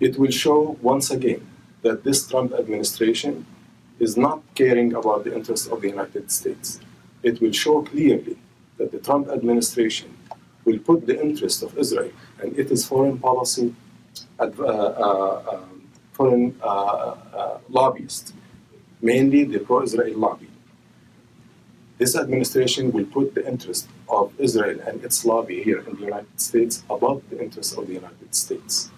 it will show once again that this Trump administration is not caring about the interests of the United States. It will show clearly that the Trump administration will put the interest of Israel and its foreign policy, uh, uh, um, foreign uh, uh, uh lobbyists, mainly the pro-Israel lobby. This administration will put the interest of Israel and its lobby here in the United States above the interests of the United States.